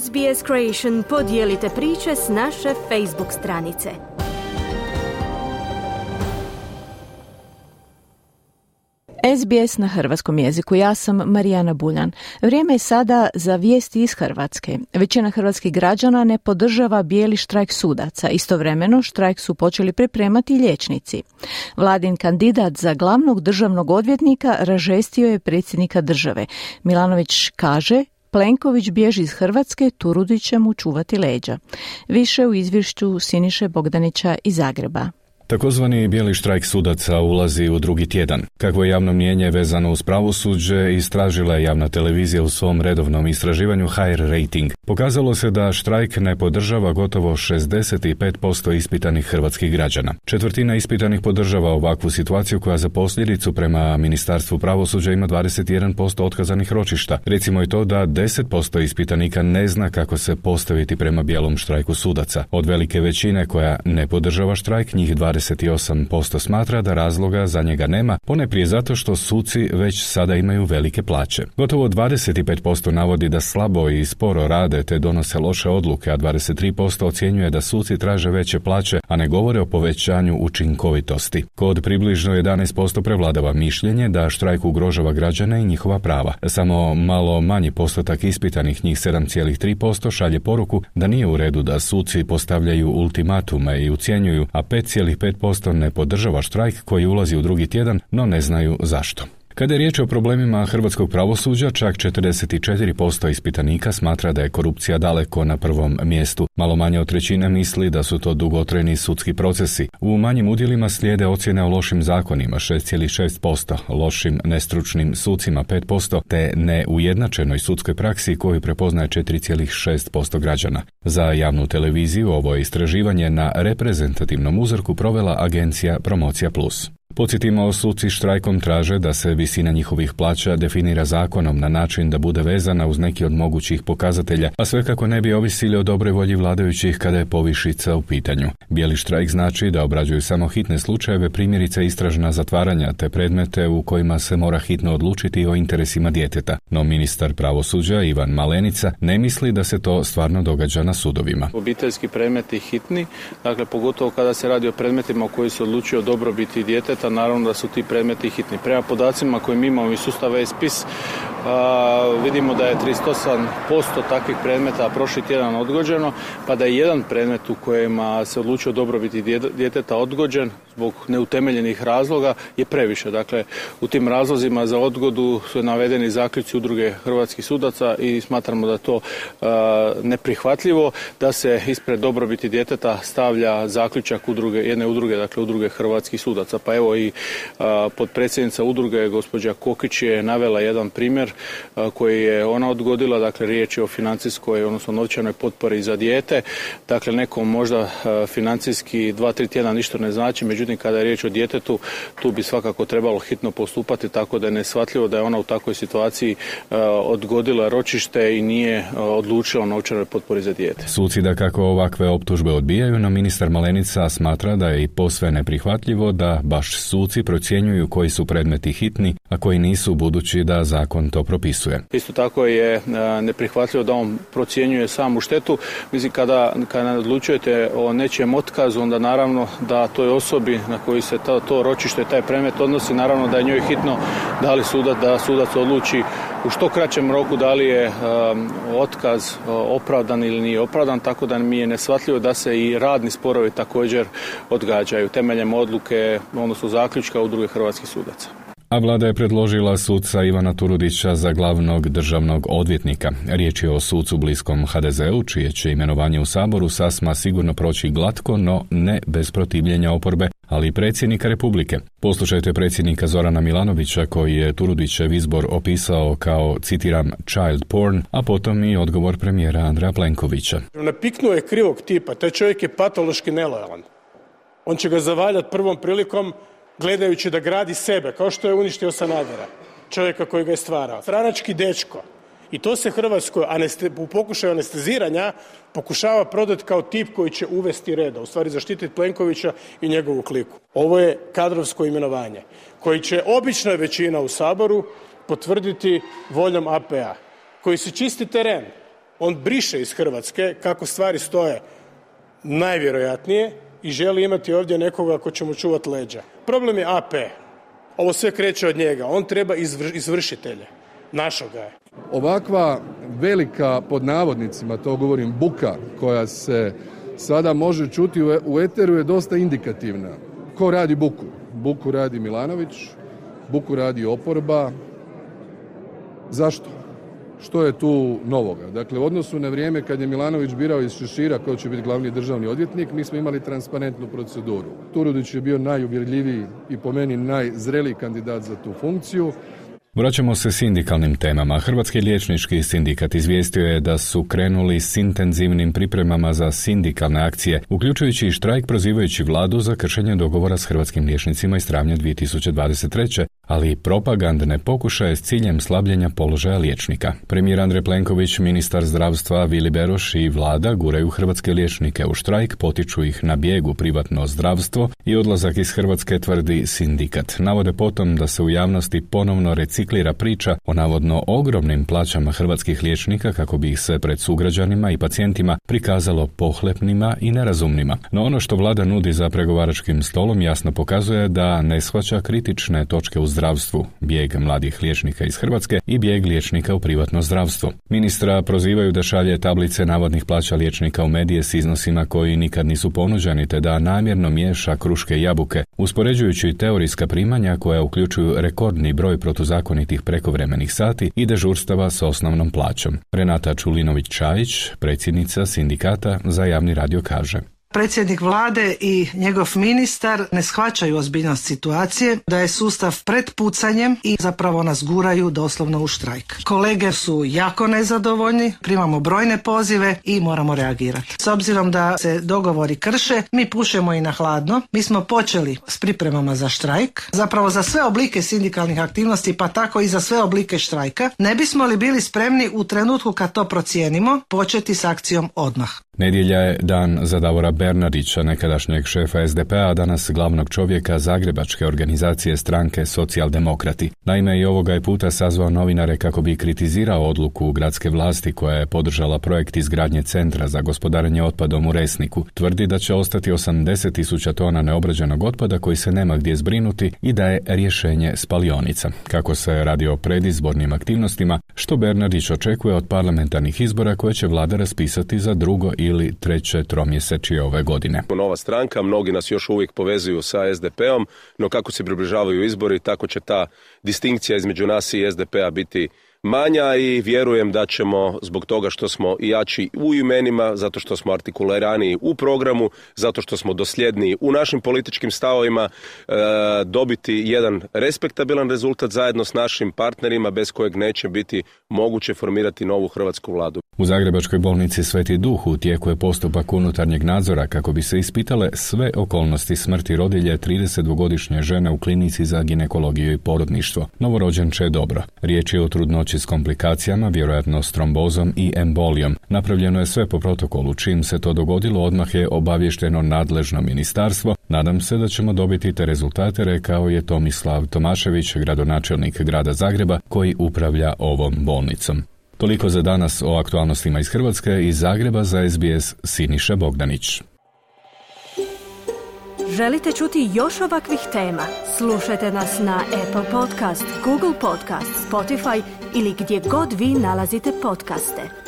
SBS Creation podijelite priče s naše Facebook stranice. SBS na hrvatskom jeziku. Ja sam Marijana Buljan. Vrijeme je sada za vijesti iz Hrvatske. Većina hrvatskih građana ne podržava bijeli štrajk sudaca. Istovremeno štrajk su počeli pripremati liječnici. Vladin kandidat za glavnog državnog odvjetnika ražestio je predsjednika države. Milanović kaže Plenković bježi iz Hrvatske, Turudić će mu čuvati leđa. Više u izvješću Siniše Bogdanića iz Zagreba. Takozvani bijeli štrajk sudaca ulazi u drugi tjedan. Kakvo je javno mnijenje vezano uz pravosuđe, istražila je javna televizija u svom redovnom istraživanju HR Rating. Pokazalo se da štrajk ne podržava gotovo 65% ispitanih hrvatskih građana. Četvrtina ispitanih podržava ovakvu situaciju koja za posljedicu prema Ministarstvu pravosuđa ima 21% otkazanih ročišta. Recimo i to da 10% ispitanika ne zna kako se postaviti prema bijelom štrajku sudaca. Od velike većine koja ne podržava štrajk, njih 28% smatra da razloga za njega nema, poneprije zato što suci već sada imaju velike plaće. Gotovo 25% navodi da slabo i sporo rade te donose loše odluke, a 23% ocjenjuje da suci traže veće plaće, a ne govore o povećanju učinkovitosti. Kod približno 11% prevladava mišljenje da štrajk ugrožava građane i njihova prava. Samo malo manji postotak ispitanih njih 7,3% šalje poruku da nije u redu da suci postavljaju ultimatume i ucjenjuju, a 5,5 posto ne podržava štrajk koji ulazi u drugi tjedan, no ne znaju zašto. Kada je riječ o problemima hrvatskog pravosuđa, čak 44% ispitanika smatra da je korupcija daleko na prvom mjestu. Malo manje od trećine misli da su to dugotrajni sudski procesi. U manjim udjelima slijede ocjene o lošim zakonima 6,6%, lošim nestručnim sucima 5%, te neujednačenoj sudskoj praksi koju prepoznaje 4,6% građana. Za javnu televiziju ovo je istraživanje na reprezentativnom uzorku provela agencija Promocija Plus. Podsjetimo, suci štrajkom traže da se visina njihovih plaća definira zakonom na način da bude vezana uz neki od mogućih pokazatelja, a sve kako ne bi ovisili o dobroj volji vladajućih kada je povišica u pitanju. Bijeli štrajk znači da obrađuju samo hitne slučajeve, primjerice istražna zatvaranja te predmete u kojima se mora hitno odlučiti o interesima djeteta. No ministar pravosuđa Ivan Malenica ne misli da se to stvarno događa na sudovima. Obiteljski predmeti hitni, dakle pogotovo kada se radi o predmetima koji se odlučuju o dobrobiti djeteta naravno da su ti predmeti hitni. Prema podacima koje mi imamo iz sustava e-spis, vidimo da je 38% takvih predmeta prošli tjedan odgođeno, pa da je jedan predmet u kojima se odlučio dobrobiti djeteta odgođen zbog neutemeljenih razloga je previše. Dakle, u tim razlozima za odgodu su navedeni zaključci udruge hrvatskih sudaca i smatramo da to neprihvatljivo da se ispred dobrobiti djeteta stavlja zaključak udruge, jedne udruge, dakle udruge hrvatskih sudaca. Pa evo i potpredsjednica udruge gospođa Kokić je navela jedan primjer koji je ona odgodila, dakle riječ je o financijskoj, odnosno novčanoj potpori za dijete. Dakle, nekom možda financijski dva, tri tjedna ništa ne znači, međutim kada je riječ o djetetu, tu bi svakako trebalo hitno postupati, tako da je nesvatljivo da je ona u takvoj situaciji odgodila ročište i nije odlučila o novčanoj potpori za dijete. Suci da kako ovakve optužbe odbijaju, no ministar Malenica smatra da je i posve neprihvatljivo da baš suci procjenjuju koji su predmeti hitni, a koji nisu budući da zakon to propisuje. Isto tako je neprihvatljivo da on procjenjuje samu štetu. Mislim, kada, kada odlučujete o nečijem otkazu, onda naravno da toj osobi na koju se to, to ročište, taj predmet odnosi, naravno da je njoj hitno da li sudac, da sudac odluči u što kraćem roku da li je otkaz opravdan ili nije opravdan, tako da mi je nesvatljivo da se i radni sporovi također odgađaju temeljem odluke, odnosno zaključka udruge hrvatskih sudaca a vlada je predložila suca Ivana Turudića za glavnog državnog odvjetnika. Riječ je o sucu bliskom HDZ-u, čije će imenovanje u Saboru sasma sigurno proći glatko, no ne bez protivljenja oporbe, ali i predsjednika Republike. Poslušajte predsjednika Zorana Milanovića koji je Turudićev izbor opisao kao, citiram, child porn, a potom i odgovor premijera Andreja Plenkovića. Napiknuo je krivog tipa, taj čovjek je patološki nelojalan. On će ga zavaljati prvom prilikom gledajući da gradi sebe, kao što je uništio Sanadera, čovjeka koji ga je stvarao. Stranački dečko. I to se Hrvatskoj u pokušaju anesteziranja pokušava prodati kao tip koji će uvesti reda, u stvari zaštititi Plenkovića i njegovu kliku. Ovo je kadrovsko imenovanje koji će obična većina u Saboru potvrditi voljom APA, koji se čisti teren. On briše iz Hrvatske kako stvari stoje najvjerojatnije i želi imati ovdje nekoga ko će mu čuvati leđa. Problem je AP. Ovo sve kreće od njega. On treba izvršitelje. Našoga je. Ovakva velika, pod navodnicima, to govorim, buka koja se sada može čuti u eteru je dosta indikativna. Ko radi buku? Buku radi Milanović, buku radi oporba. Zašto? Što je tu novoga? Dakle, u odnosu na vrijeme kad je Milanović birao iz Šešira ko će biti glavni državni odvjetnik, mi smo imali transparentnu proceduru. Turudić je bio najuvjerljiviji i po meni najzreliji kandidat za tu funkciju. Vraćamo se sindikalnim temama. Hrvatski liječnički sindikat izvijestio je da su krenuli s intenzivnim pripremama za sindikalne akcije, uključujući i štrajk prozivajući vladu za kršenje dogovora s hrvatskim liječnicima iz travnja 2023 ali i propagandne pokušaje s ciljem slabljenja položaja liječnika. Premijer Andrej Plenković, ministar zdravstva Vili Beroš i vlada guraju hrvatske liječnike u štrajk, potiču ih na bijegu privatno zdravstvo i odlazak iz Hrvatske tvrdi sindikat. Navode potom da se u javnosti ponovno reciklira priča o navodno ogromnim plaćama hrvatskih liječnika kako bi ih se pred sugrađanima i pacijentima prikazalo pohlepnima i nerazumnima. No ono što vlada nudi za pregovaračkim stolom jasno pokazuje da ne shvaća kritične točke u zdravstvu, bijeg mladih liječnika iz Hrvatske i bijeg liječnika u privatno zdravstvo. Ministra prozivaju da šalje tablice navodnih plaća liječnika u medije s iznosima koji nikad nisu ponuđeni te da namjerno miješa kruške i jabuke, uspoređujući teorijska primanja koja uključuju rekordni broj protuzakonitih prekovremenih sati i dežurstava s osnovnom plaćom. Renata Čulinović-Čajić, predsjednica sindikata za javni radio kaže predsjednik vlade i njegov ministar ne shvaćaju ozbiljnost situacije, da je sustav pred pucanjem i zapravo nas guraju doslovno u štrajk. Kolege su jako nezadovoljni, primamo brojne pozive i moramo reagirati. S obzirom da se dogovori krše, mi pušemo i na hladno. Mi smo počeli s pripremama za štrajk, zapravo za sve oblike sindikalnih aktivnosti, pa tako i za sve oblike štrajka. Ne bismo li bili spremni u trenutku kad to procijenimo početi s akcijom odmah. Nedjelja je dan za Davora Bernardića, nekadašnjeg šefa SDP-a, danas glavnog čovjeka Zagrebačke organizacije stranke Socijaldemokrati. Naime, i ovoga je puta sazvao novinare kako bi kritizirao odluku gradske vlasti koja je podržala projekt izgradnje centra za gospodarenje otpadom u Resniku. Tvrdi da će ostati 80 tisuća tona neobrađenog otpada koji se nema gdje zbrinuti i da je rješenje spalionica. Kako se radi o predizbornim aktivnostima, što Bernardić očekuje od parlamentarnih izbora koje će vlada raspisati za drugo ili treće tromjesečje ove godine. Nova stranka, mnogi nas još uvijek povezuju sa SDP-om, no kako se približavaju izbori, tako će ta distinkcija između nas i SDP-a biti manja i vjerujem da ćemo zbog toga što smo jači u imenima, zato što smo artikuliraniji u programu, zato što smo dosljedniji u našim političkim stavovima, e, dobiti jedan respektabilan rezultat zajedno s našim partnerima bez kojeg neće biti moguće formirati novu hrvatsku vladu. U Zagrebačkoj bolnici Sveti Duh u tijeku je postupak unutarnjeg nadzora kako bi se ispitale sve okolnosti smrti rodilje 32-godišnje žene u klinici za ginekologiju i porodništvo. Novorođenče je dobro. Riječ je o trudnoći s komplikacijama, vjerojatno s trombozom i embolijom. Napravljeno je sve po protokolu. Čim se to dogodilo, odmah je obavješteno nadležno ministarstvo. Nadam se da ćemo dobiti te rezultate, rekao je Tomislav Tomašević, gradonačelnik grada Zagreba, koji upravlja ovom bolnicom. Toliko za danas o aktualnostima iz Hrvatske i Zagreba za SBS Siniša Bogdanić. Želite čuti još ovakvih tema? Slušajte nas na Apple Podcast, Google Podcast, Spotify ili gdje god vi nalazite podcaste.